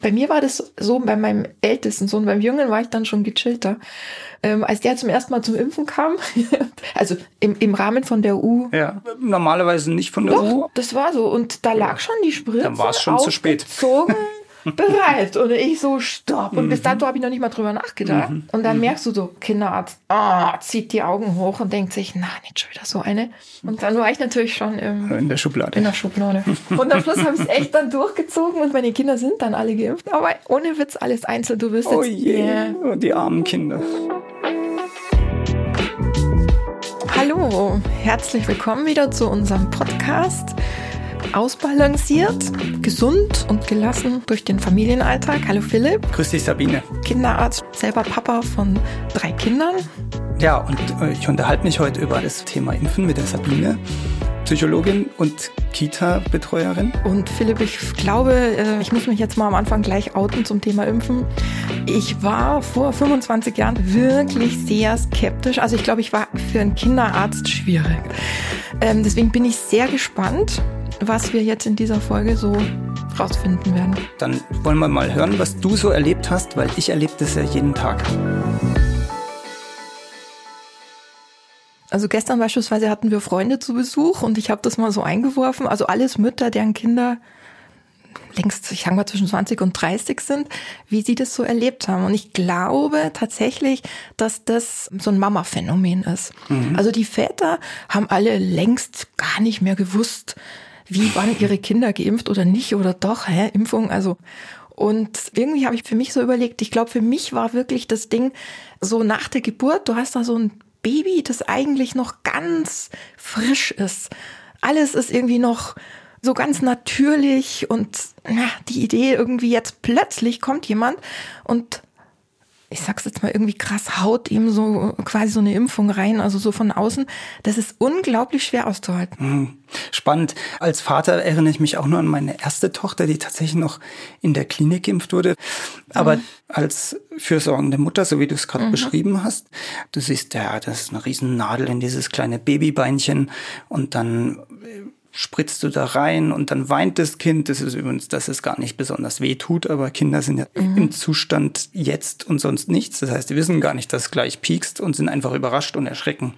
Bei mir war das so, bei meinem ältesten Sohn, beim Jungen war ich dann schon gechillter. Ähm, als der zum ersten Mal zum Impfen kam, also im, im Rahmen von der U. Ja, normalerweise nicht von der Doch, U. das war so. Und da lag schon die Spritze. Dann war es schon zu spät. bereit. Und ich so, stopp. Und Mhm. bis dato habe ich noch nicht mal drüber nachgedacht. Und dann merkst du so, Kinderarzt, ah, zieht die Augen hoch und denkt sich, na, nicht schon wieder so eine. Und dann war ich natürlich schon im, In der Schublade. in der Schublade. Und am Schluss habe ich es echt dann durchgezogen und meine Kinder sind dann alle geimpft. Aber ohne Witz, alles einzeln. Du wirst Oh jetzt. je, Yeah. oh, die armen Kinder. Hallo, herzlich willkommen wieder zu unserem Podcast. Ausbalanciert, gesund und gelassen durch den Familienalltag. Hallo Philipp, Grüß dich, Sabine. Kinderarzt, selber Papa von drei Kindern. Ja, und äh, ich unterhalte mich heute über das Thema Impfen mit der Sabine, Psychologin und Kita-Betreuerin. Und Philipp, ich glaube, äh, ich muss mich jetzt mal am Anfang gleich outen zum Thema Impfen. Ich war vor 25 Jahren wirklich sehr skeptisch. Also ich glaube, ich war für einen Kinderarzt schwierig. Ähm, Deswegen bin ich sehr gespannt, was wir jetzt in dieser Folge so rausfinden werden. Dann wollen wir mal hören, was du so erlebt hast, weil ich erlebe das ja jeden Tag. Also gestern beispielsweise hatten wir Freunde zu Besuch und ich habe das mal so eingeworfen. Also alles Mütter, deren Kinder längst, ich sag mal, zwischen 20 und 30 sind, wie sie das so erlebt haben. Und ich glaube tatsächlich, dass das so ein Mama-Phänomen ist. Also die Väter haben alle längst gar nicht mehr gewusst, wie wann ihre Kinder geimpft oder nicht oder doch, hä, Impfung, also und irgendwie habe ich für mich so überlegt, ich glaube, für mich war wirklich das Ding so nach der Geburt, du hast da so ein Baby, das eigentlich noch ganz frisch ist. Alles ist irgendwie noch so ganz natürlich und ja, die Idee irgendwie jetzt plötzlich kommt jemand und ich sag's jetzt mal irgendwie krass, haut ihm so quasi so eine Impfung rein, also so von außen. Das ist unglaublich schwer auszuhalten. Spannend. Als Vater erinnere ich mich auch nur an meine erste Tochter, die tatsächlich noch in der Klinik geimpft wurde. Aber als fürsorgende Mutter, so wie du es gerade beschrieben hast, du siehst, ja, das ist eine riesen Nadel in dieses kleine Babybeinchen und dann äh, spritzt du da rein und dann weint das Kind. Das ist übrigens, dass es gar nicht besonders weh tut, aber Kinder sind ja im Zustand jetzt und sonst nichts. Das heißt, die wissen gar nicht, dass es gleich piekst und sind einfach überrascht und erschrecken.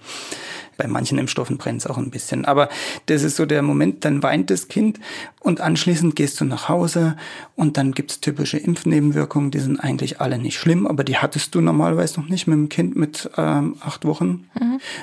Bei manchen Impfstoffen brennt es auch ein bisschen. Aber das ist so der Moment, dann weint das Kind und anschließend gehst du nach Hause und dann gibt's typische Impfnebenwirkungen, die sind eigentlich alle nicht schlimm, aber die hattest du normalerweise noch nicht mit dem Kind mit ähm, acht Wochen.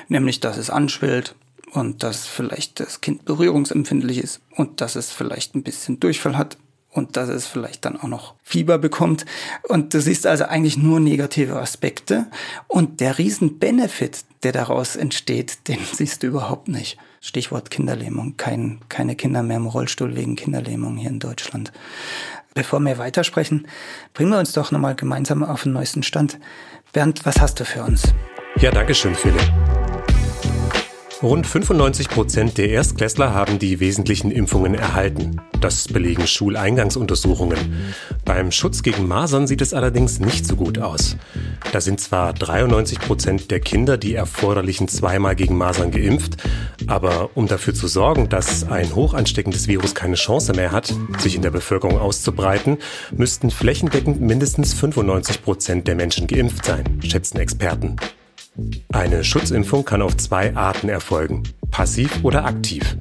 Nämlich, dass es anschwillt und dass vielleicht das Kind berührungsempfindlich ist und dass es vielleicht ein bisschen Durchfall hat und dass es vielleicht dann auch noch Fieber bekommt. Und du siehst also eigentlich nur negative Aspekte. Und der riesen Benefit, der daraus entsteht, den siehst du überhaupt nicht. Stichwort Kinderlähmung. Kein, keine Kinder mehr im Rollstuhl wegen Kinderlähmung hier in Deutschland. Bevor wir weitersprechen, bringen wir uns doch nochmal gemeinsam auf den neuesten Stand. Bernd, was hast du für uns? Ja, danke schön, Philipp. Rund 95 Prozent der Erstklässler haben die wesentlichen Impfungen erhalten. Das belegen Schuleingangsuntersuchungen. Beim Schutz gegen Masern sieht es allerdings nicht so gut aus. Da sind zwar 93 Prozent der Kinder die erforderlichen zweimal gegen Masern geimpft, aber um dafür zu sorgen, dass ein hochansteckendes Virus keine Chance mehr hat, sich in der Bevölkerung auszubreiten, müssten flächendeckend mindestens 95 Prozent der Menschen geimpft sein, schätzen Experten. Eine Schutzimpfung kann auf zwei Arten erfolgen, passiv oder aktiv.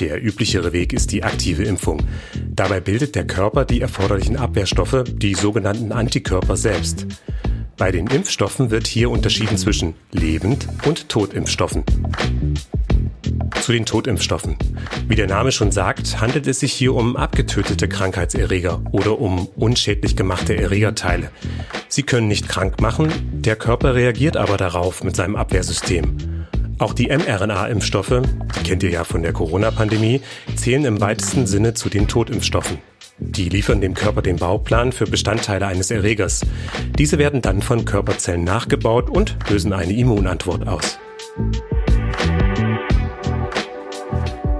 Der üblichere Weg ist die aktive Impfung. Dabei bildet der Körper die erforderlichen Abwehrstoffe, die sogenannten Antikörper selbst. Bei den Impfstoffen wird hier unterschieden zwischen Lebend- und Totimpfstoffen. Zu den Totimpfstoffen. Wie der Name schon sagt, handelt es sich hier um abgetötete Krankheitserreger oder um unschädlich gemachte Erregerteile. Sie können nicht krank machen, der Körper reagiert aber darauf mit seinem Abwehrsystem. Auch die mRNA-Impfstoffe, die kennt ihr ja von der Corona-Pandemie, zählen im weitesten Sinne zu den Totimpfstoffen. Die liefern dem Körper den Bauplan für Bestandteile eines Erregers. Diese werden dann von Körperzellen nachgebaut und lösen eine Immunantwort aus.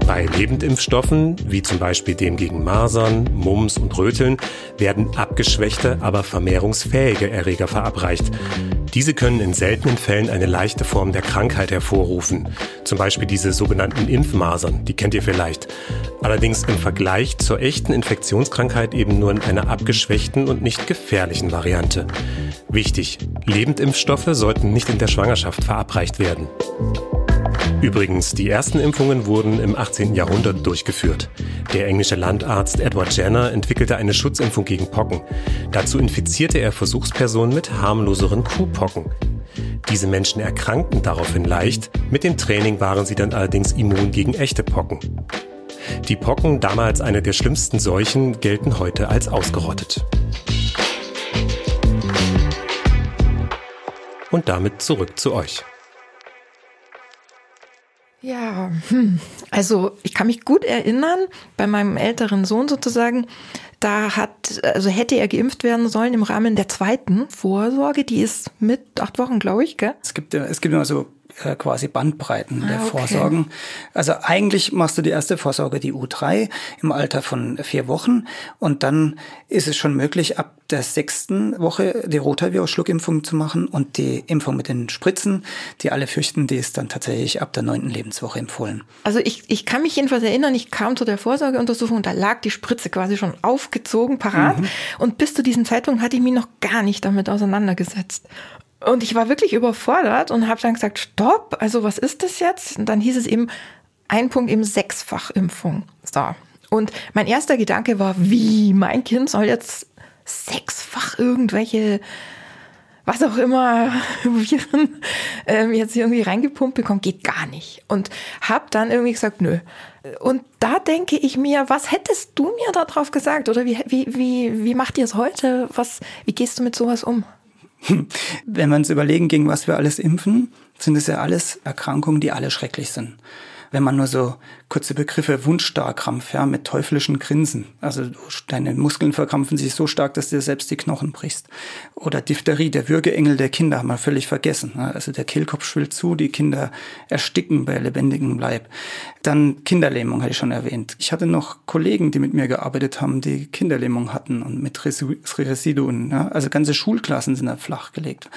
Bei Lebendimpfstoffen, wie zum Beispiel dem gegen Masern, Mumps und Röteln, werden abgeschwächte, aber vermehrungsfähige Erreger verabreicht. Diese können in seltenen Fällen eine leichte Form der Krankheit hervorrufen. Zum Beispiel diese sogenannten Impfmasern, die kennt ihr vielleicht. Allerdings im Vergleich zur echten Infektionskrankheit eben nur in einer abgeschwächten und nicht gefährlichen Variante. Wichtig, Lebendimpfstoffe sollten nicht in der Schwangerschaft verabreicht werden. Übrigens, die ersten Impfungen wurden im 18. Jahrhundert durchgeführt. Der englische Landarzt Edward Jenner entwickelte eine Schutzimpfung gegen Pocken. Dazu infizierte er Versuchspersonen mit harmloseren Kuhpocken. Diese Menschen erkrankten daraufhin leicht, mit dem Training waren sie dann allerdings immun gegen echte Pocken. Die Pocken, damals eine der schlimmsten Seuchen, gelten heute als ausgerottet. Und damit zurück zu euch. Ja, hm. also ich kann mich gut erinnern, bei meinem älteren Sohn sozusagen, da hat, also hätte er geimpft werden sollen im Rahmen der zweiten Vorsorge, die ist mit acht Wochen, glaube ich, gell? Es gibt, es gibt immer so äh, quasi Bandbreiten ah, der okay. Vorsorgen. Also eigentlich machst du die erste Vorsorge die U3 im Alter von vier Wochen und dann ist es schon möglich, ab der sechsten Woche die Rotavirus-Schluckimpfung zu machen und die Impfung mit den Spritzen, die alle fürchten, die ist dann tatsächlich ab der neunten Lebenswoche empfohlen. Also ich, ich kann mich jedenfalls erinnern, ich kam zu der Vorsorgeuntersuchung, da lag die Spritze quasi schon aufgezogen, parat. Mhm. Und bis zu diesem Zeitpunkt hatte ich mich noch gar nicht damit auseinandergesetzt. Und ich war wirklich überfordert und habe dann gesagt, stopp, also was ist das jetzt? Und dann hieß es eben, ein Punkt eben Sechsfachimpfung. So. Und mein erster Gedanke war, wie, mein Kind soll jetzt sechsfach irgendwelche, was auch immer, Viren ähm, jetzt irgendwie reingepumpt bekommen, geht gar nicht. Und habe dann irgendwie gesagt, nö. Und da denke ich mir, was hättest du mir darauf gesagt? Oder wie, wie, wie, wie macht ihr es heute? Was, wie gehst du mit sowas um? Wenn man es überlegen, gegen was wir alles impfen, sind es ja alles Erkrankungen, die alle schrecklich sind. Wenn man nur so kurze Begriffe Wundstarkrampf, ja, mit teuflischen Grinsen. Also deine Muskeln verkrampfen sich so stark, dass dir selbst die Knochen brichst. Oder Diphtherie, der Würgeengel der Kinder, haben wir völlig vergessen. Also der Kehlkopf schwillt zu, die Kinder ersticken bei lebendigem Leib. Dann Kinderlähmung hatte ich schon erwähnt. Ich hatte noch Kollegen, die mit mir gearbeitet haben, die Kinderlähmung hatten und mit Residuen. Ja. Also ganze Schulklassen sind da flachgelegt.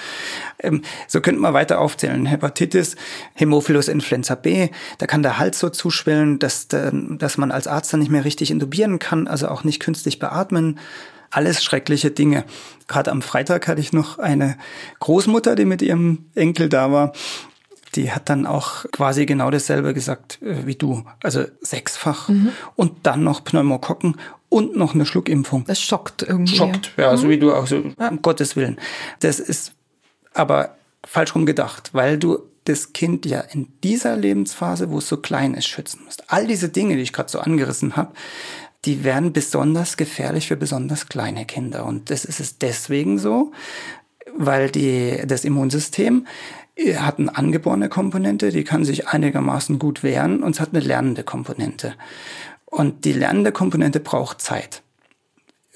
Ähm, so könnte man weiter aufzählen. Hepatitis, Hämophilus influenza B, da kann der Hals so zuschwellen, dass, dass man als Arzt dann nicht mehr richtig intubieren kann, also auch nicht künstlich beatmen. Alles schreckliche Dinge. Gerade am Freitag hatte ich noch eine Großmutter, die mit ihrem Enkel da war. Die hat dann auch quasi genau dasselbe gesagt äh, wie du. Also sechsfach mhm. und dann noch Pneumokokken und noch eine Schluckimpfung. Das schockt irgendwie. Schockt, ja, mhm. so wie du auch so, ja. um Gottes Willen. Das ist aber falsch rum gedacht, weil du das Kind ja in dieser Lebensphase, wo es so klein ist, schützen musst. All diese Dinge, die ich gerade so angerissen habe, die werden besonders gefährlich für besonders kleine Kinder. Und das ist es deswegen so, weil die, das Immunsystem äh, hat eine angeborene Komponente, die kann sich einigermaßen gut wehren und es hat eine lernende Komponente. Und die lernende Komponente braucht Zeit.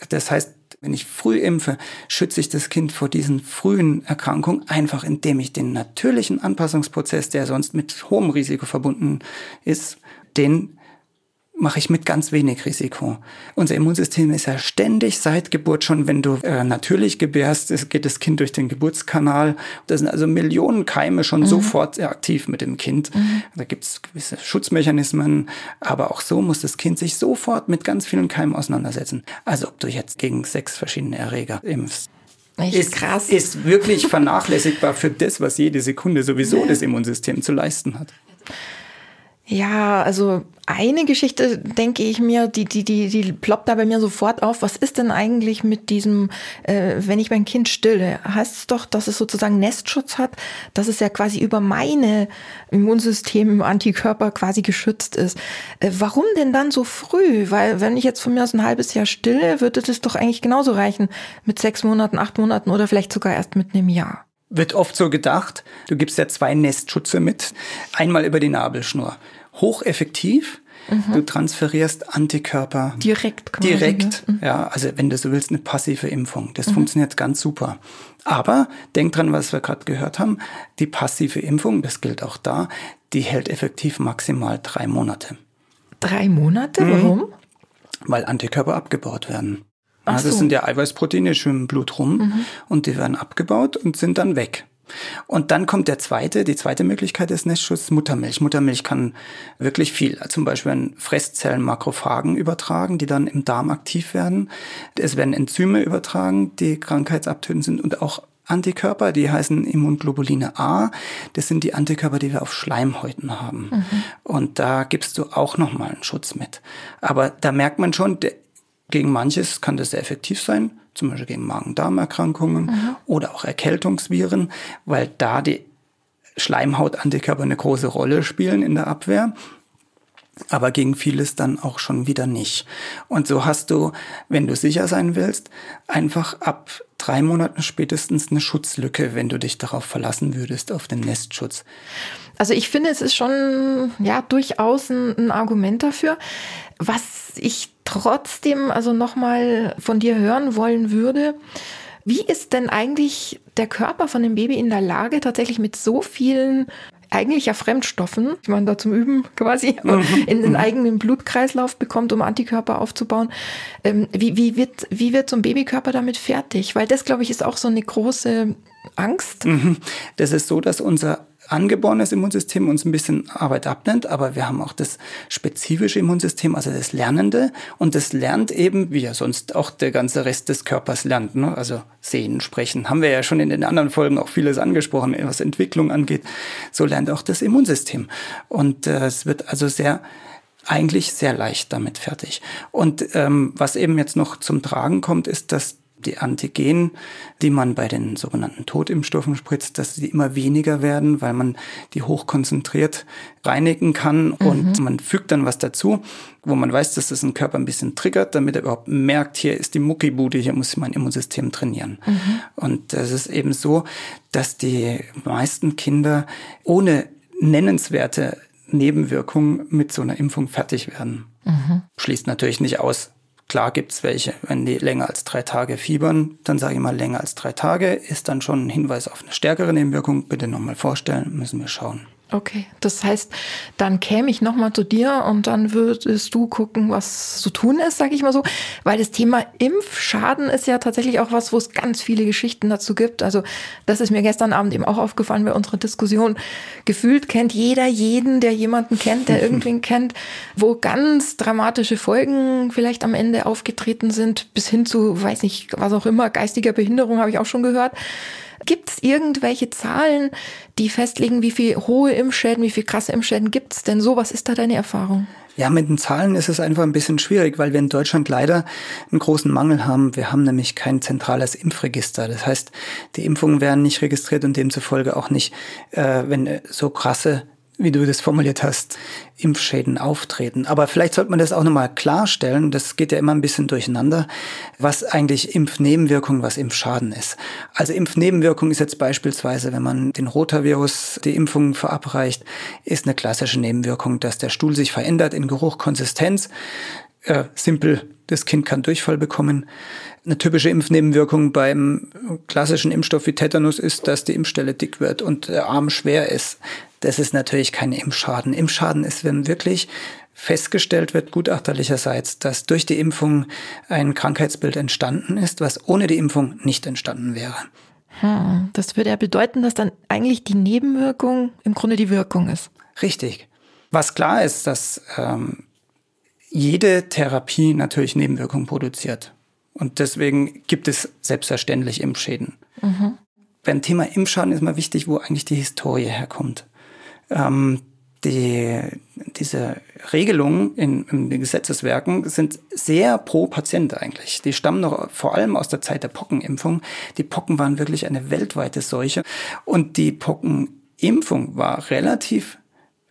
Das heißt, wenn ich früh impfe, schütze ich das Kind vor diesen frühen Erkrankungen einfach, indem ich den natürlichen Anpassungsprozess, der sonst mit hohem Risiko verbunden ist, den mache ich mit ganz wenig Risiko. Unser Immunsystem ist ja ständig seit Geburt schon, wenn du äh, natürlich gebärst, es geht das Kind durch den Geburtskanal. Da sind also Millionen Keime schon mhm. sofort aktiv mit dem Kind. Mhm. Da gibt es gewisse Schutzmechanismen, aber auch so muss das Kind sich sofort mit ganz vielen Keimen auseinandersetzen. Also ob du jetzt gegen sechs verschiedene Erreger impfst. Echt ist krass. Ist wirklich vernachlässigbar für das, was jede Sekunde sowieso das Immunsystem zu leisten hat. Ja, also eine Geschichte, denke ich mir, die, die, die, die ploppt da bei mir sofort auf. Was ist denn eigentlich mit diesem, äh, wenn ich mein Kind stille? Heißt es doch, dass es sozusagen Nestschutz hat, dass es ja quasi über meine Immunsystem, Antikörper quasi geschützt ist. Äh, warum denn dann so früh? Weil wenn ich jetzt von mir aus ein halbes Jahr stille, würde das doch eigentlich genauso reichen mit sechs Monaten, acht Monaten oder vielleicht sogar erst mit einem Jahr wird oft so gedacht, du gibst ja zwei Nestschutze mit, einmal über die Nabelschnur. Hocheffektiv, mhm. du transferierst Antikörper direkt. Direkt, ne? mhm. ja, also wenn du so willst, eine passive Impfung. Das mhm. funktioniert ganz super. Aber denk dran, was wir gerade gehört haben, die passive Impfung, das gilt auch da, die hält effektiv maximal drei Monate. Drei Monate? Mhm. Warum? Weil Antikörper abgebaut werden. Ach also so. das sind ja Eiweißproteine, schwimmen im Blut rum mhm. und die werden abgebaut und sind dann weg. Und dann kommt der zweite, die zweite Möglichkeit des Nestschutzes, Muttermilch. Muttermilch kann wirklich viel, zum Beispiel an Fresszellen Makrophagen übertragen, die dann im Darm aktiv werden. Es werden Enzyme übertragen, die krankheitsabtötend sind und auch Antikörper, die heißen Immunglobuline A. Das sind die Antikörper, die wir auf Schleimhäuten haben. Mhm. Und da gibst du auch nochmal einen Schutz mit. Aber da merkt man schon, gegen manches kann das sehr effektiv sein, zum Beispiel gegen Magen-Darm-Erkrankungen mhm. oder auch Erkältungsviren, weil da die Schleimhautantikörper eine große Rolle spielen in der Abwehr aber gegen vieles dann auch schon wieder nicht. Und so hast du, wenn du sicher sein willst, einfach ab drei Monaten spätestens eine Schutzlücke, wenn du dich darauf verlassen würdest, auf den Nestschutz. Also ich finde, es ist schon ja durchaus ein, ein Argument dafür. Was ich trotzdem also nochmal von dir hören wollen würde, wie ist denn eigentlich der Körper von dem Baby in der Lage, tatsächlich mit so vielen eigentlich ja Fremdstoffen, die man da zum Üben quasi mhm. in den eigenen Blutkreislauf bekommt, um Antikörper aufzubauen. Ähm, wie, wie, wird, wie wird so ein Babykörper damit fertig? Weil das, glaube ich, ist auch so eine große Angst. Mhm. Das ist so, dass unser angeborenes Immunsystem uns ein bisschen Arbeit abnimmt, aber wir haben auch das spezifische Immunsystem, also das Lernende. Und das lernt eben, wie ja sonst auch der ganze Rest des Körpers lernt. Ne? Also sehen, sprechen. Haben wir ja schon in den anderen Folgen auch vieles angesprochen, was Entwicklung angeht. So lernt auch das Immunsystem. Und äh, es wird also sehr eigentlich sehr leicht damit fertig. Und ähm, was eben jetzt noch zum Tragen kommt, ist, dass die Antigen, die man bei den sogenannten Totimpfstoffen spritzt, dass die immer weniger werden, weil man die hochkonzentriert reinigen kann mhm. und man fügt dann was dazu, wo man weiß, dass das den Körper ein bisschen triggert, damit er überhaupt merkt, hier ist die Muckibude, hier muss mein Immunsystem trainieren. Mhm. Und es ist eben so, dass die meisten Kinder ohne nennenswerte Nebenwirkungen mit so einer Impfung fertig werden. Mhm. Schließt natürlich nicht aus, Klar gibt's welche, wenn die länger als drei Tage fiebern, dann sage ich mal, länger als drei Tage ist dann schon ein Hinweis auf eine stärkere Nebenwirkung. Bitte nochmal vorstellen, müssen wir schauen. Okay, das heißt, dann käme ich nochmal zu dir und dann würdest du gucken, was zu tun ist, sage ich mal so. Weil das Thema Impfschaden ist ja tatsächlich auch was, wo es ganz viele Geschichten dazu gibt. Also das ist mir gestern Abend eben auch aufgefallen bei unserer Diskussion. Gefühlt kennt jeder jeden, der jemanden kennt, der irgendwen kennt, wo ganz dramatische Folgen vielleicht am Ende aufgetreten sind, bis hin zu, weiß nicht, was auch immer, geistiger Behinderung habe ich auch schon gehört. Gibt es irgendwelche Zahlen, die festlegen, wie viel hohe Impfschäden, wie viel krasse Impfschäden gibt es denn so? Was ist da deine Erfahrung? Ja, mit den Zahlen ist es einfach ein bisschen schwierig, weil wir in Deutschland leider einen großen Mangel haben. Wir haben nämlich kein zentrales Impfregister. Das heißt, die Impfungen werden nicht registriert und demzufolge auch nicht, äh, wenn so krasse wie du das formuliert hast, Impfschäden auftreten. Aber vielleicht sollte man das auch nochmal klarstellen, das geht ja immer ein bisschen durcheinander, was eigentlich Impfnebenwirkung, was Impfschaden ist. Also Impfnebenwirkung ist jetzt beispielsweise, wenn man den Rotavirus die Impfung verabreicht, ist eine klassische Nebenwirkung, dass der Stuhl sich verändert in Geruch, Konsistenz. Äh, simpel, das Kind kann Durchfall bekommen. Eine typische Impfnebenwirkung beim klassischen Impfstoff wie Tetanus ist, dass die Impfstelle dick wird und der Arm schwer ist. Das ist natürlich kein Impfschaden. Impfschaden ist, wenn wirklich festgestellt wird, gutachterlicherseits, dass durch die Impfung ein Krankheitsbild entstanden ist, was ohne die Impfung nicht entstanden wäre. Hm, das würde ja bedeuten, dass dann eigentlich die Nebenwirkung im Grunde die Wirkung ist. Richtig. Was klar ist, dass ähm, jede Therapie natürlich Nebenwirkungen produziert. Und deswegen gibt es selbstverständlich Impfschäden. Mhm. Beim Thema Impfschaden ist mal wichtig, wo eigentlich die Historie herkommt ähm, die, diese Regelungen in, in, den Gesetzeswerken sind sehr pro Patient eigentlich. Die stammen noch vor allem aus der Zeit der Pockenimpfung. Die Pocken waren wirklich eine weltweite Seuche und die Pockenimpfung war relativ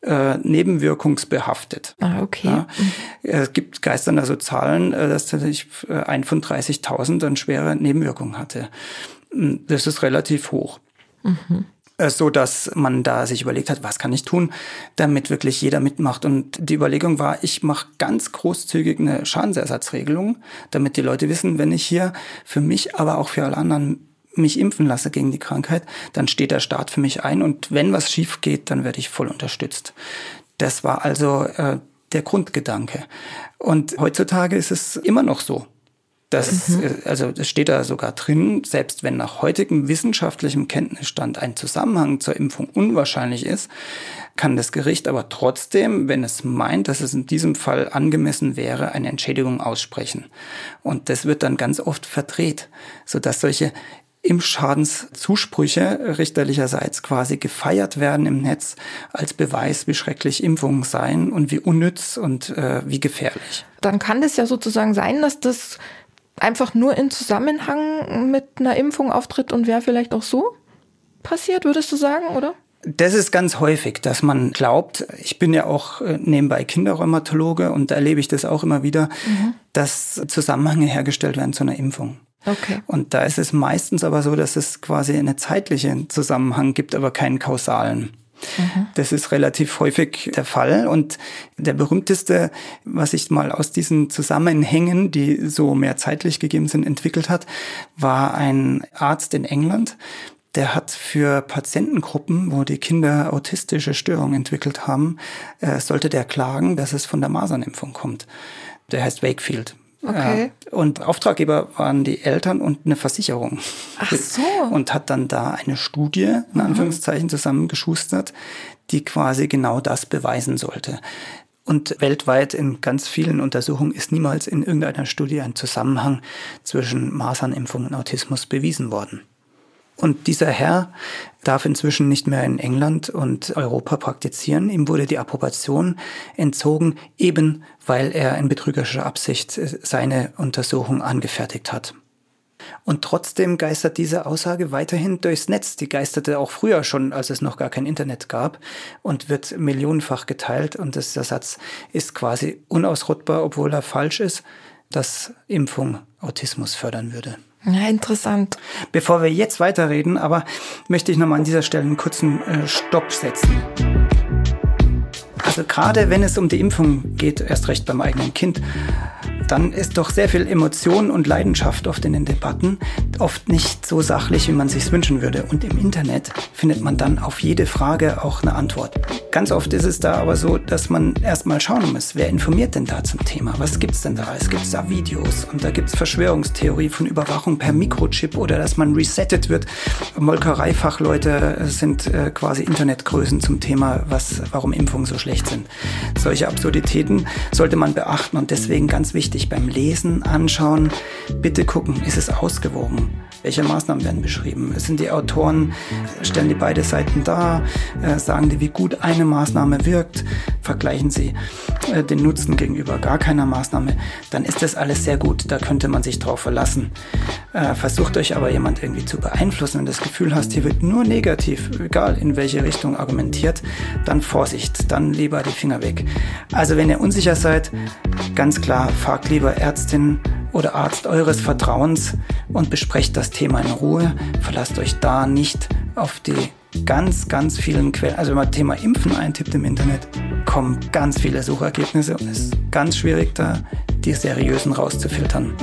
äh, nebenwirkungsbehaftet. Ah, okay. Ja. Mhm. Es gibt geistern also Zahlen, äh, dass tatsächlich äh, ein von 30.000 dann schwere Nebenwirkungen hatte. Das ist relativ hoch. Mhm. So dass man da sich überlegt hat, was kann ich tun, damit wirklich jeder mitmacht. Und die Überlegung war, ich mache ganz großzügig eine Schadensersatzregelung, damit die Leute wissen, wenn ich hier für mich, aber auch für alle anderen mich impfen lasse gegen die Krankheit, dann steht der Staat für mich ein und wenn was schief geht, dann werde ich voll unterstützt. Das war also äh, der Grundgedanke. Und heutzutage ist es immer noch so. Das, mhm. Äh, also das steht da sogar drin, selbst wenn nach heutigem wissenschaftlichem Kenntnisstand ein Zusammenhang zur Impfung unwahrscheinlich ist, kann das Gericht aber trotzdem, wenn es meint, dass es in diesem Fall angemessen wäre, eine Entschädigung aussprechen. Und das wird dann ganz oft verdreht, sodass solche Impfschadenszusprüche richterlicherseits quasi gefeiert werden im Netz als Beweis, wie schrecklich Impfungen seien und wie unnütz und äh, wie gefährlich. Dann kann es ja sozusagen sein, dass das einfach nur in Zusammenhang mit einer Impfung auftritt und wäre vielleicht auch so passiert, würdest du sagen, oder? Das ist ganz häufig, dass man glaubt, ich bin ja auch äh, nebenbei Kinderrheumatologe und da erlebe ich das auch immer wieder, mhm. dass Zusammenhänge hergestellt werden zu einer Impfung. Okay. Und da ist es meistens aber so, dass es quasi einen zeitlichen Zusammenhang gibt, aber keinen kausalen. Mhm. Das ist relativ häufig der Fall. Und der berühmteste, was sich mal aus diesen Zusammenhängen, die so mehr zeitlich gegeben sind, entwickelt hat, war ein Arzt in England, der hat für Patientengruppen, wo die Kinder autistische Störungen entwickelt haben, äh, sollte der klagen, dass es von der Masernimpfung kommt. Der heißt Wakefield. Okay. Ja, und Auftraggeber waren die Eltern und eine Versicherung. Ach so. Und hat dann da eine Studie, in mhm. Anführungszeichen, zusammengeschustert, die quasi genau das beweisen sollte. Und weltweit in ganz vielen Untersuchungen ist niemals in irgendeiner Studie ein Zusammenhang zwischen Masernimpfung und Autismus bewiesen worden. Und dieser Herr darf inzwischen nicht mehr in England und Europa praktizieren. Ihm wurde die Approbation entzogen, eben weil er in betrügerischer Absicht äh, seine Untersuchung angefertigt hat. Und trotzdem geistert diese Aussage weiterhin durchs Netz. Die geisterte auch früher schon, als es noch gar kein Internet gab und wird millionenfach geteilt. Und das, der Satz ist quasi unausrottbar, obwohl er falsch ist, dass Impfung Autismus fördern würde. Ja, interessant. Bevor wir jetzt weiterreden, aber möchte ich nochmal an dieser Stelle einen kurzen äh, Stopp setzen. Also gerade wenn es um die Impfung geht, erst recht beim eigenen Kind, dann ist doch sehr viel Emotion und Leidenschaft oft in den Debatten, oft nicht so sachlich, wie man sich wünschen würde. Und im Internet findet man dann auf jede Frage auch eine Antwort. Ganz oft ist es da aber so, dass man erstmal schauen muss, wer informiert denn da zum Thema? Was gibt's denn da? Es gibt da Videos und da gibt's Verschwörungstheorie von Überwachung per Mikrochip oder dass man resettet wird. Molkereifachleute sind äh, quasi Internetgrößen zum Thema, was, warum Impfungen so schlecht sind. Solche Absurditäten sollte man beachten und deswegen ganz wichtig, wichtig beim Lesen, Anschauen, bitte gucken, ist es ausgewogen? Welche Maßnahmen werden beschrieben? Sind die Autoren, stellen die beide Seiten dar, äh, sagen die, wie gut eine Maßnahme wirkt, vergleichen sie äh, den Nutzen gegenüber gar keiner Maßnahme, dann ist das alles sehr gut, da könnte man sich drauf verlassen. Äh, versucht euch aber jemand irgendwie zu beeinflussen und das Gefühl hast, hier wird nur negativ, egal in welche Richtung argumentiert, dann Vorsicht, dann lieber die Finger weg. Also wenn ihr unsicher seid, ganz klar, fragt lieber Ärztin oder Arzt eures Vertrauens und besprecht das Thema in Ruhe. Verlasst euch da nicht auf die ganz, ganz vielen Quellen. Also wenn man Thema Impfen eintippt im Internet, kommen ganz viele Suchergebnisse und es ist ganz schwierig, da die seriösen rauszufiltern.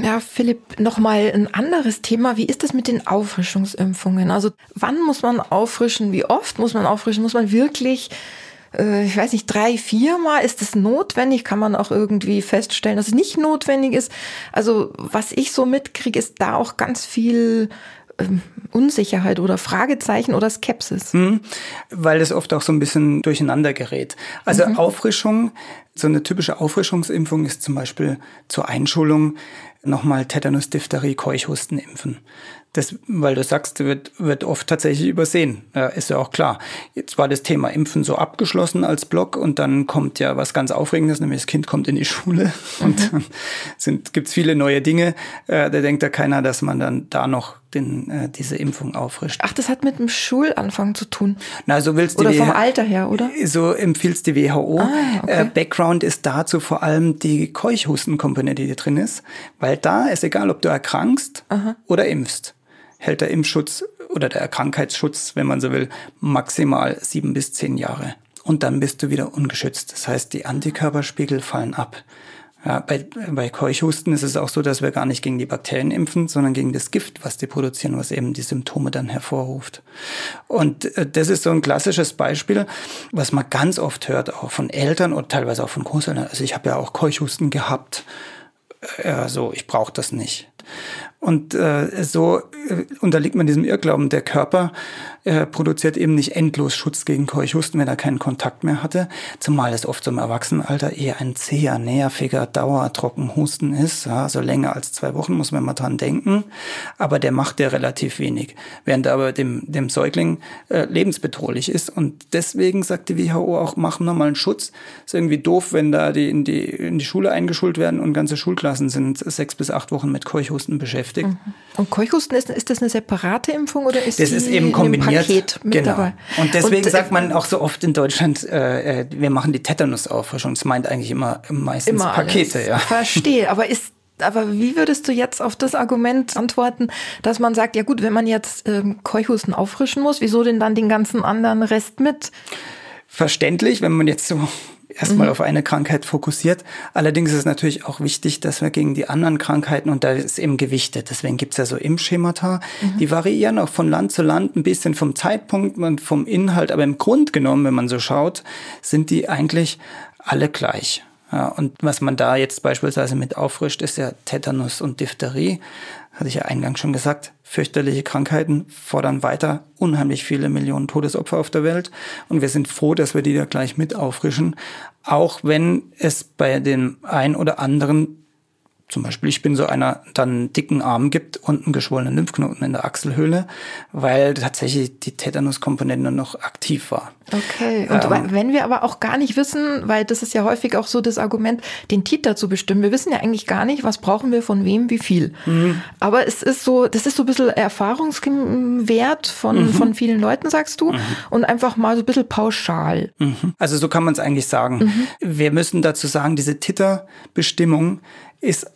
Ja, Philipp, nochmal ein anderes Thema. Wie ist es mit den Auffrischungsimpfungen? Also wann muss man auffrischen? Wie oft muss man auffrischen? Muss man wirklich, äh, ich weiß nicht, drei, viermal? Ist es notwendig? Kann man auch irgendwie feststellen, dass es nicht notwendig ist? Also was ich so mitkriege, ist da auch ganz viel ähm, Unsicherheit oder Fragezeichen oder Skepsis. Mhm, weil es oft auch so ein bisschen durcheinander gerät. Also mhm. Auffrischung, so eine typische Auffrischungsimpfung ist zum Beispiel zur Einschulung nochmal Tetanus, Diphtherie, Keuchhusten impfen. Das, weil du sagst, wird, wird oft tatsächlich übersehen. Ja, ist ja auch klar. Jetzt war das Thema Impfen so abgeschlossen als Block und dann kommt ja was ganz Aufregendes, nämlich das Kind kommt in die Schule und mhm. dann gibt's viele neue Dinge. Äh, da denkt ja keiner, dass man dann da noch den, äh, diese Impfung auffrischt. Ach, das hat mit dem Schulanfang zu tun. Na, so willst du Oder vom Alter her, oder? So empfiehlt die WHO. Ah, okay. äh, Background ist dazu vor allem die Keuchhustenkomponente, die drin ist, weil da ist egal, ob du erkrankst Aha. oder impfst hält der Impfschutz oder der Krankheitsschutz, wenn man so will, maximal sieben bis zehn Jahre. Und dann bist du wieder ungeschützt. Das heißt, die Antikörperspiegel fallen ab. Ja, bei, bei Keuchhusten ist es auch so, dass wir gar nicht gegen die Bakterien impfen, sondern gegen das Gift, was die produzieren, was eben die Symptome dann hervorruft. Und äh, das ist so ein klassisches Beispiel, was man ganz oft hört, auch von Eltern und teilweise auch von Großeltern. Also ich habe ja auch Keuchhusten gehabt. Äh, so, ich brauche das nicht. Und äh, so äh, unterliegt man diesem Irrglauben, der Körper äh, produziert eben nicht endlos Schutz gegen Keuchhusten, wenn er keinen Kontakt mehr hatte, zumal es oft zum Erwachsenenalter eher ein zäher, nerviger, dauertrocken Husten ist. Ja, also länger als zwei Wochen muss man mal dran denken, aber der macht ja relativ wenig, während er aber dem, dem Säugling äh, lebensbedrohlich ist. Und deswegen sagt die WHO auch, mach nochmal einen Schutz. Ist irgendwie doof, wenn da die in, die in die Schule eingeschult werden und ganze Schulklassen sind sechs bis acht Wochen mit Keuchhusten beschäftigt beschäftigt. Mhm. Und Keuchhusten, ist, ist das eine separate Impfung oder ist das ist eben kombiniert. Paket mit genau. dabei? Und deswegen und, sagt man auch so oft in Deutschland, äh, äh wir machen die Tetanusauffrischung. Das meint eigentlich immer meistens immer Pakete. Ja. Verstehe, aber ist aber wie würdest du jetzt auf das Argument antworten, dass man sagt, ja gut, wenn man jetzt ähm, Keuchhusten auffrischen muss, wieso denn dann den ganzen anderen Rest mit? Verständlich, wenn man jetzt so erstmal mhm. auf eine Krankheit fokussiert. Allerdings ist es natürlich auch wichtig, dass wir gegen die anderen Krankheiten, und da ist eben gewichtet, deswegen gibt es ja so Impfschemata, mhm. die variieren auch von Land zu Land ein bisschen vom Zeitpunkt und vom Inhalt, aber im Grund genommen, wenn man so schaut, sind die eigentlich alle gleich. Ja, und was man da jetzt beispielsweise mit auffrischt, ist ja Tetanus und Diphtherie hatte ich ja eingangs schon gesagt, fürchterliche Krankheiten fordern weiter unheimlich viele Millionen Todesopfer auf der Welt. Und wir sind froh, dass wir die da gleich mit auffrischen. Auch wenn es bei dem einen oder anderen zum Beispiel, ich bin so einer, dann einen dicken Arm gibt und einen geschwollenen Lymphknoten in der Achselhöhle, weil tatsächlich die Tetanuskomponente noch aktiv war. Okay. Und ähm, wenn wir aber auch gar nicht wissen, weil das ist ja häufig auch so das Argument, den Titer zu bestimmen. Wir wissen ja eigentlich gar nicht, was brauchen wir von wem, wie viel. Mhm. Aber es ist so, das ist so ein bisschen Erfahrungswert von, mhm. von vielen Leuten, sagst du, mhm. und einfach mal so ein bisschen pauschal. Mhm. Also so kann man es eigentlich sagen. Mhm. Wir müssen dazu sagen, diese Titerbestimmung ist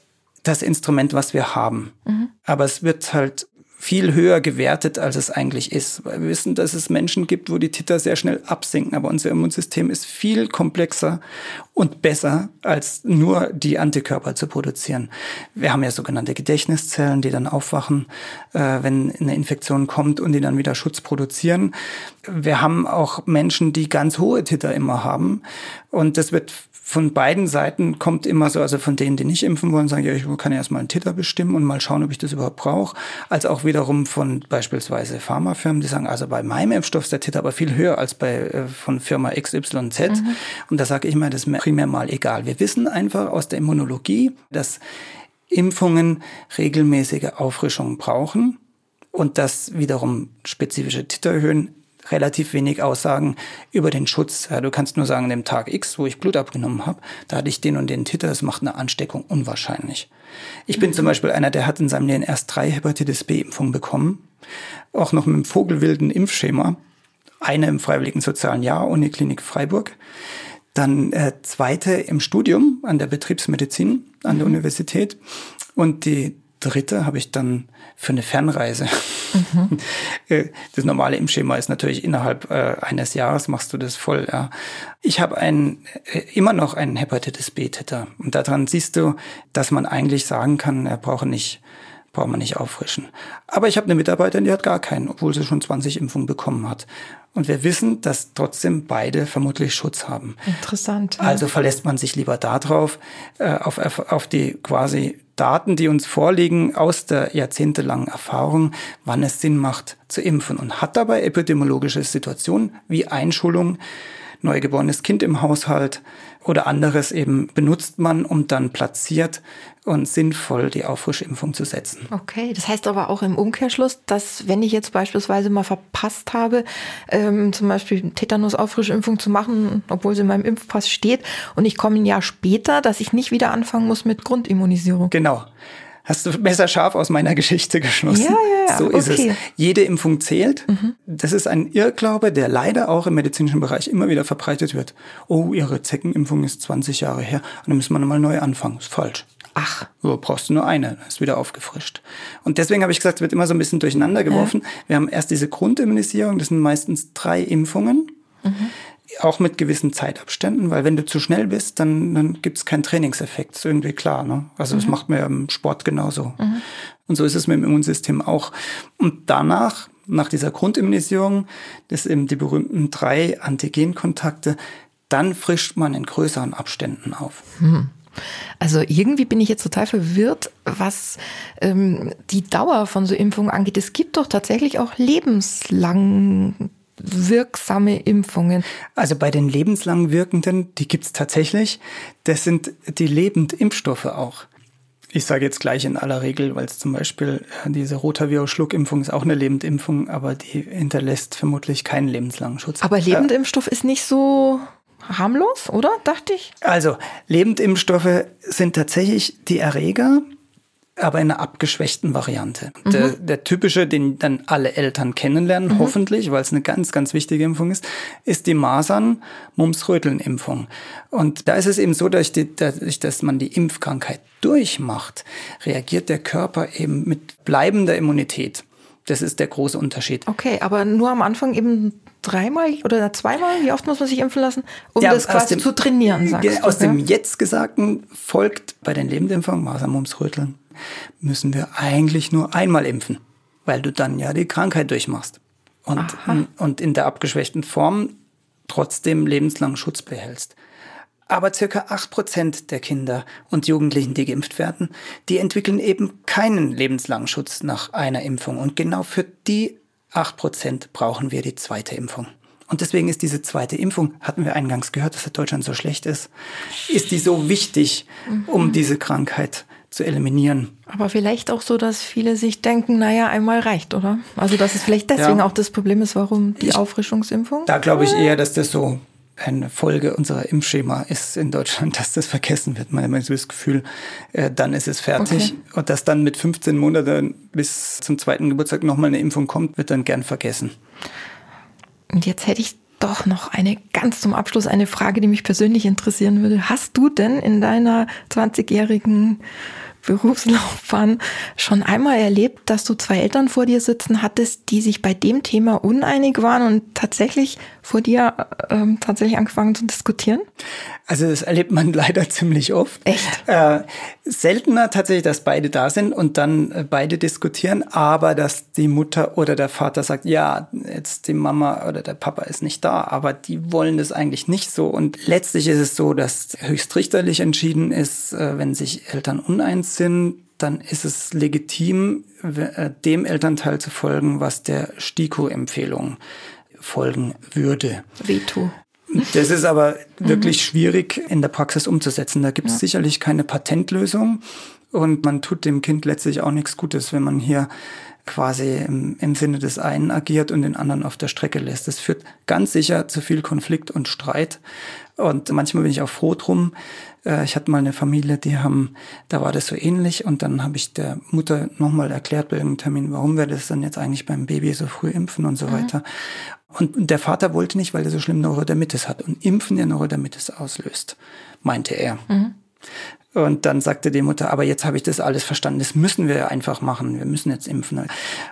das Instrument, was wir haben. Mhm. Aber es wird halt viel höher gewertet, als es eigentlich ist. Weil wir wissen, dass es Menschen gibt, wo die Titer sehr schnell absinken. Aber unser Immunsystem ist viel komplexer und besser, als nur die Antikörper zu produzieren. Wir haben ja sogenannte Gedächtniszellen, die dann aufwachen, äh, wenn eine Infektion kommt und die dann wieder Schutz produzieren. Wir haben auch Menschen, die ganz hohe Titer immer haben. Und das wird von beiden Seiten kommt immer so, also von denen, die nicht impfen wollen, sagen, ja, ich kann ja erstmal einen Titter bestimmen und mal schauen, ob ich das überhaupt brauche, als auch wiederum von beispielsweise Pharmafirmen, die sagen, also bei meinem Impfstoff ist der Titter aber viel höher als bei äh, von Firma XYZ. Mhm. Und da sage ich mal, das primär mal egal. Wir wissen einfach aus der Immunologie, dass Impfungen regelmäßige Auffrischungen brauchen und dass wiederum spezifische Titerhöhen relativ wenig Aussagen über den Schutz. Ja, du kannst nur sagen, an dem Tag X, wo ich Blut abgenommen habe, da hatte ich den und den Titel, das macht eine Ansteckung unwahrscheinlich. Ich bin mhm. zum Beispiel einer, der hat in seinem Leben erst drei Hepatitis B-Impfungen bekommen, auch noch mit einem vogelwilden Impfschema. Eine im Freiwilligen Sozialen Jahr, Uniklinik Freiburg. Dann äh, zweite im Studium an der Betriebsmedizin an der mhm. Universität. Und die dritte habe ich dann für eine Fernreise. Mhm. Äh, das normale Impfschema ist natürlich innerhalb äh, eines Jahres machst du das voll. Ja. Ich habe ein, äh, immer noch einen Hepatitis B-Titter. Und daran siehst du, dass man eigentlich sagen kann, er braucht nicht braucht man nicht auffrischen. Aber ich habe eine Mitarbeiterin, die hat gar keinen, obwohl sie schon 20 Impfungen bekommen hat. Und wir wissen, dass trotzdem beide vermutlich Schutz haben. Interessant. Ja. Also verlässt man sich lieber darauf, äh, auf, auf die quasi Daten, die uns vorliegen aus der jahrzehntelangen Erfahrung, wann es Sinn macht zu impfen und hat dabei epidemiologische Situationen wie Einschulung, neugeborenes Kind im Haushalt oder anderes eben benutzt man und dann platziert und sinnvoll die Auffrischimpfung zu setzen. Okay, das heißt aber auch im Umkehrschluss, dass wenn ich jetzt beispielsweise mal verpasst habe, ähm, zum Beispiel Tetanus-Auffrischimpfung zu machen, obwohl sie in meinem Impfpass steht und ich komme ein Jahr später, dass ich nicht wieder anfangen muss mit Grundimmunisierung. Genau hast du messerscharf aus meiner Geschichte geschlossen. Ja, ja, ja. So ist okay. es. Jede Impfung zählt. Mhm. Das ist ein Irrglaube, der leider auch im medizinischen Bereich immer wieder verbreitet wird. Oh, Ihre Zeckenimpfung ist 20 Jahre her, dann müssen wir nochmal neu anfangen. Ist falsch. Ach, so brauchst du nur eine, ist wieder aufgefrischt. Und deswegen habe ich gesagt, es wird immer so ein bisschen durcheinander geworfen. Ja. Wir haben erst diese Grundimmunisierung, das sind meistens drei Impfungen. Mhm auch mit gewissen Zeitabständen, weil wenn du zu schnell bist, dann, dann gibt es keinen Trainingseffekt, ist irgendwie klar. Ne? Also mhm. das macht man ja im Sport genauso. Mhm. Und so ist es mit dem Immunsystem auch. Und danach, nach dieser Grundimmunisierung, das eben die berühmten drei Antigenkontakte, dann frischt man in größeren Abständen auf. Mhm. Also irgendwie bin ich jetzt total verwirrt, was ähm, die Dauer von so Impfungen angeht. Es gibt doch tatsächlich auch lebenslang wirksame Impfungen. Also bei den lebenslang wirkenden, die gibt's tatsächlich. Das sind die Lebendimpfstoffe auch. Ich sage jetzt gleich in aller Regel, weil es zum Beispiel äh, diese Rotavirus-Schluckimpfung ist auch eine Lebendimpfung, aber die hinterlässt vermutlich keinen lebenslangen Schutz. Aber Lebendimpfstoff ist nicht so harmlos, oder? Dachte ich. Also, Lebendimpfstoffe sind tatsächlich die Erreger, aber in einer abgeschwächten Variante. Mhm. Der, der, typische, den dann alle Eltern kennenlernen, mhm. hoffentlich, weil es eine ganz, ganz wichtige Impfung ist, ist die Masern-Mumps-Röteln-Impfung. Und da ist es eben so, dass, die, dadurch, dass man die Impfkrankheit durchmacht, reagiert der Körper eben mit bleibender Immunität. Das ist der große Unterschied. Okay, aber nur am Anfang eben dreimal oder zweimal? Wie oft muss man sich impfen lassen, um ja, das quasi dem, zu trainieren, sagst du? Aus dem jetzt Gesagten folgt bei den Lebendimpfungen, Masern, Mumps, Röteln, müssen wir eigentlich nur einmal impfen, weil du dann ja die Krankheit durchmachst. Und, und in der abgeschwächten Form trotzdem lebenslangen Schutz behältst. Aber circa acht Prozent der Kinder und Jugendlichen, die geimpft werden, die entwickeln eben keinen lebenslangen Schutz nach einer Impfung. Und genau für die acht Prozent brauchen wir die zweite Impfung. Und deswegen ist diese zweite Impfung, hatten wir eingangs gehört, dass Deutschland so schlecht ist, ist die so wichtig, um mhm. diese Krankheit zu eliminieren. Aber vielleicht auch so, dass viele sich denken, naja, einmal reicht, oder? Also, dass es vielleicht deswegen ja. auch das Problem ist, warum die ich, Auffrischungsimpfung? Da glaube ich eher, dass das so eine Folge unserer Impfschema ist in Deutschland, dass das vergessen wird. Man hat so das Gefühl, äh, dann ist es fertig. Okay. Und dass dann mit 15 Monaten bis zum zweiten Geburtstag nochmal eine Impfung kommt, wird dann gern vergessen. Und jetzt hätte ich doch noch eine ganz zum Abschluss eine Frage, die mich persönlich interessieren würde. Hast du denn in deiner 20-jährigen Berufslaufbahn schon einmal erlebt, dass du zwei Eltern vor dir sitzen hattest, die sich bei dem Thema uneinig waren und tatsächlich vor dir ähm, tatsächlich angefangen zu diskutieren? Also das erlebt man leider ziemlich oft. Echt? Äh, seltener tatsächlich, dass beide da sind und dann äh, beide diskutieren, aber dass die Mutter oder der Vater sagt, ja, jetzt die Mama oder der Papa ist nicht da, aber die wollen das eigentlich nicht so. Und letztlich ist es so, dass höchstrichterlich entschieden ist, äh, wenn sich Eltern uneins sind, dann ist es legitim, äh, dem Elternteil zu folgen, was der STIKO-Empfehlung folgen würde. Veto. Das ist aber wirklich mhm. schwierig in der Praxis umzusetzen. Da gibt es ja. sicherlich keine Patentlösung und man tut dem Kind letztlich auch nichts Gutes, wenn man hier quasi im, im Sinne des einen agiert und den anderen auf der Strecke lässt. Das führt ganz sicher zu viel Konflikt und Streit. Und manchmal bin ich auch froh drum, äh, ich hatte mal eine Familie, die haben, da war das so ähnlich und dann habe ich der Mutter nochmal erklärt bei irgendeinem Termin, warum wir das dann jetzt eigentlich beim Baby so früh impfen und so mhm. weiter. Und der Vater wollte nicht, weil er so schlimm Neurodermitis hat und Impfen ja Neurodermitis auslöst, meinte er. Mhm. Und dann sagte die Mutter, aber jetzt habe ich das alles verstanden, das müssen wir einfach machen, wir müssen jetzt impfen.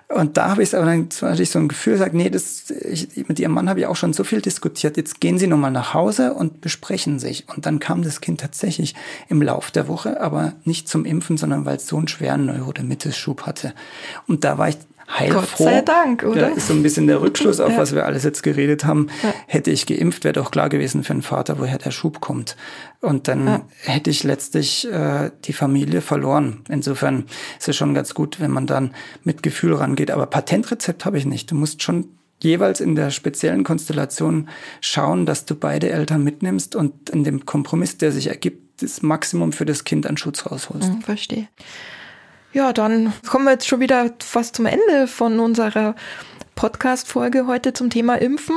Und da habe ich aber dann natürlich so ein Gefühl, gesagt, nee, das, ich, mit ihrem Mann habe ich auch schon so viel diskutiert, jetzt gehen Sie nochmal nach Hause und besprechen sich. Und dann kam das Kind tatsächlich im Lauf der Woche, aber nicht zum Impfen, sondern weil es so einen schweren Neurodermitis-Schub hatte. Und da war ich heilfroh. Gott sei Dank, oder? Da ist so ein bisschen der Rückschluss auf, ja. was wir alles jetzt geredet haben. Ja. Hätte ich geimpft, wäre doch klar gewesen für den Vater, woher der Schub kommt. Und dann ja. hätte ich letztlich äh, die Familie verloren. Insofern ist es schon ganz gut, wenn man dann mit Gefühl rangeht. Aber Patentrezept habe ich nicht. Du musst schon jeweils in der speziellen Konstellation schauen, dass du beide Eltern mitnimmst und in dem Kompromiss, der sich ergibt, das Maximum für das Kind an Schutz rausholst. Mhm, verstehe. Ja, dann kommen wir jetzt schon wieder fast zum Ende von unserer Podcast-Folge heute zum Thema Impfen.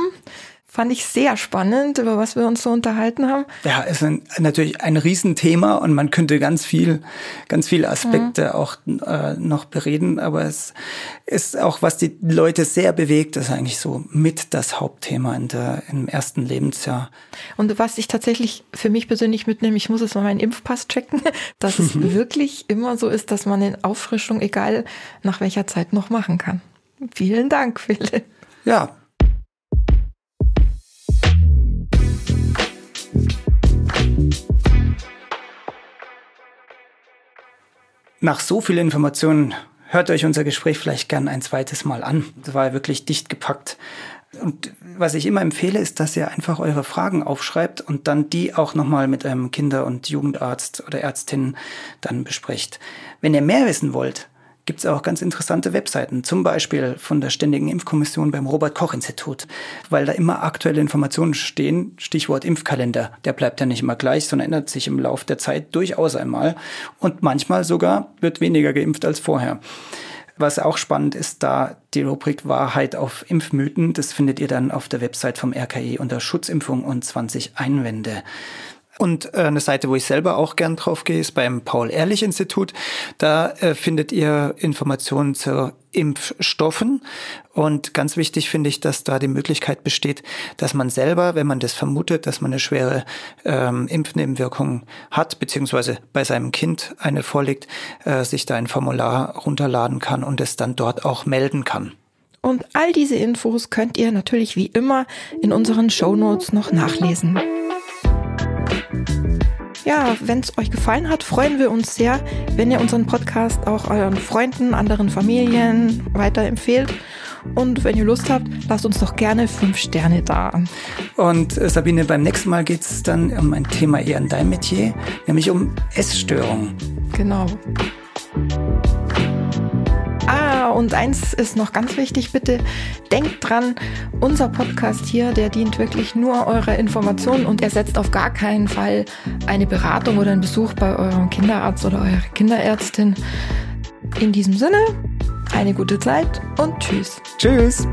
Fand ich sehr spannend, über was wir uns so unterhalten haben. Ja, ist ein, natürlich ein Riesenthema und man könnte ganz viel, ganz viele Aspekte mhm. auch äh, noch bereden, aber es ist auch, was die Leute sehr bewegt, ist eigentlich so mit das Hauptthema in der, im ersten Lebensjahr. Und was ich tatsächlich für mich persönlich mitnehme, ich muss jetzt mal meinen Impfpass checken, dass es wirklich immer so ist, dass man eine Auffrischung, egal nach welcher Zeit, noch machen kann. Vielen Dank, Philipp. Ja, Nach so viel Informationen hört euch unser Gespräch vielleicht gern ein zweites Mal an. Das war wirklich dicht gepackt. Und was ich immer empfehle, ist, dass ihr einfach eure Fragen aufschreibt und dann die auch nochmal mit einem Kinder- und Jugendarzt oder Ärztin dann besprecht. Wenn ihr mehr wissen wollt, gibt es auch ganz interessante Webseiten, zum Beispiel von der Ständigen Impfkommission beim Robert Koch Institut, weil da immer aktuelle Informationen stehen, Stichwort Impfkalender. Der bleibt ja nicht immer gleich, sondern ändert sich im Laufe der Zeit durchaus einmal und manchmal sogar wird weniger geimpft als vorher. Was auch spannend ist, da die Rubrik Wahrheit auf Impfmythen, das findet ihr dann auf der Website vom RKI unter Schutzimpfung und 20 Einwände. Und äh, eine Seite, wo ich selber auch gern drauf gehe, ist beim Paul-Ehrlich-Institut. Da äh, findet ihr Informationen zu Impfstoffen. Und ganz wichtig finde ich, dass da die Möglichkeit besteht, dass man selber, wenn man das vermutet, dass man eine schwere ähm, Impfnebenwirkung hat, beziehungsweise bei seinem Kind eine vorliegt, äh, sich da ein Formular runterladen kann und es dann dort auch melden kann. Und all diese Infos könnt ihr natürlich wie immer in unseren Shownotes noch nachlesen. Ja, wenn es euch gefallen hat, freuen wir uns sehr, wenn ihr unseren Podcast auch euren Freunden, anderen Familien weiterempfehlt. Und wenn ihr Lust habt, lasst uns doch gerne fünf Sterne da. Und äh, Sabine, beim nächsten Mal geht es dann um ein Thema eher in deinem Metier, nämlich um Essstörungen. Genau. Und eins ist noch ganz wichtig, bitte denkt dran, unser Podcast hier, der dient wirklich nur eurer Information und ersetzt auf gar keinen Fall eine Beratung oder einen Besuch bei eurem Kinderarzt oder eurer Kinderärztin. In diesem Sinne, eine gute Zeit und tschüss. Tschüss.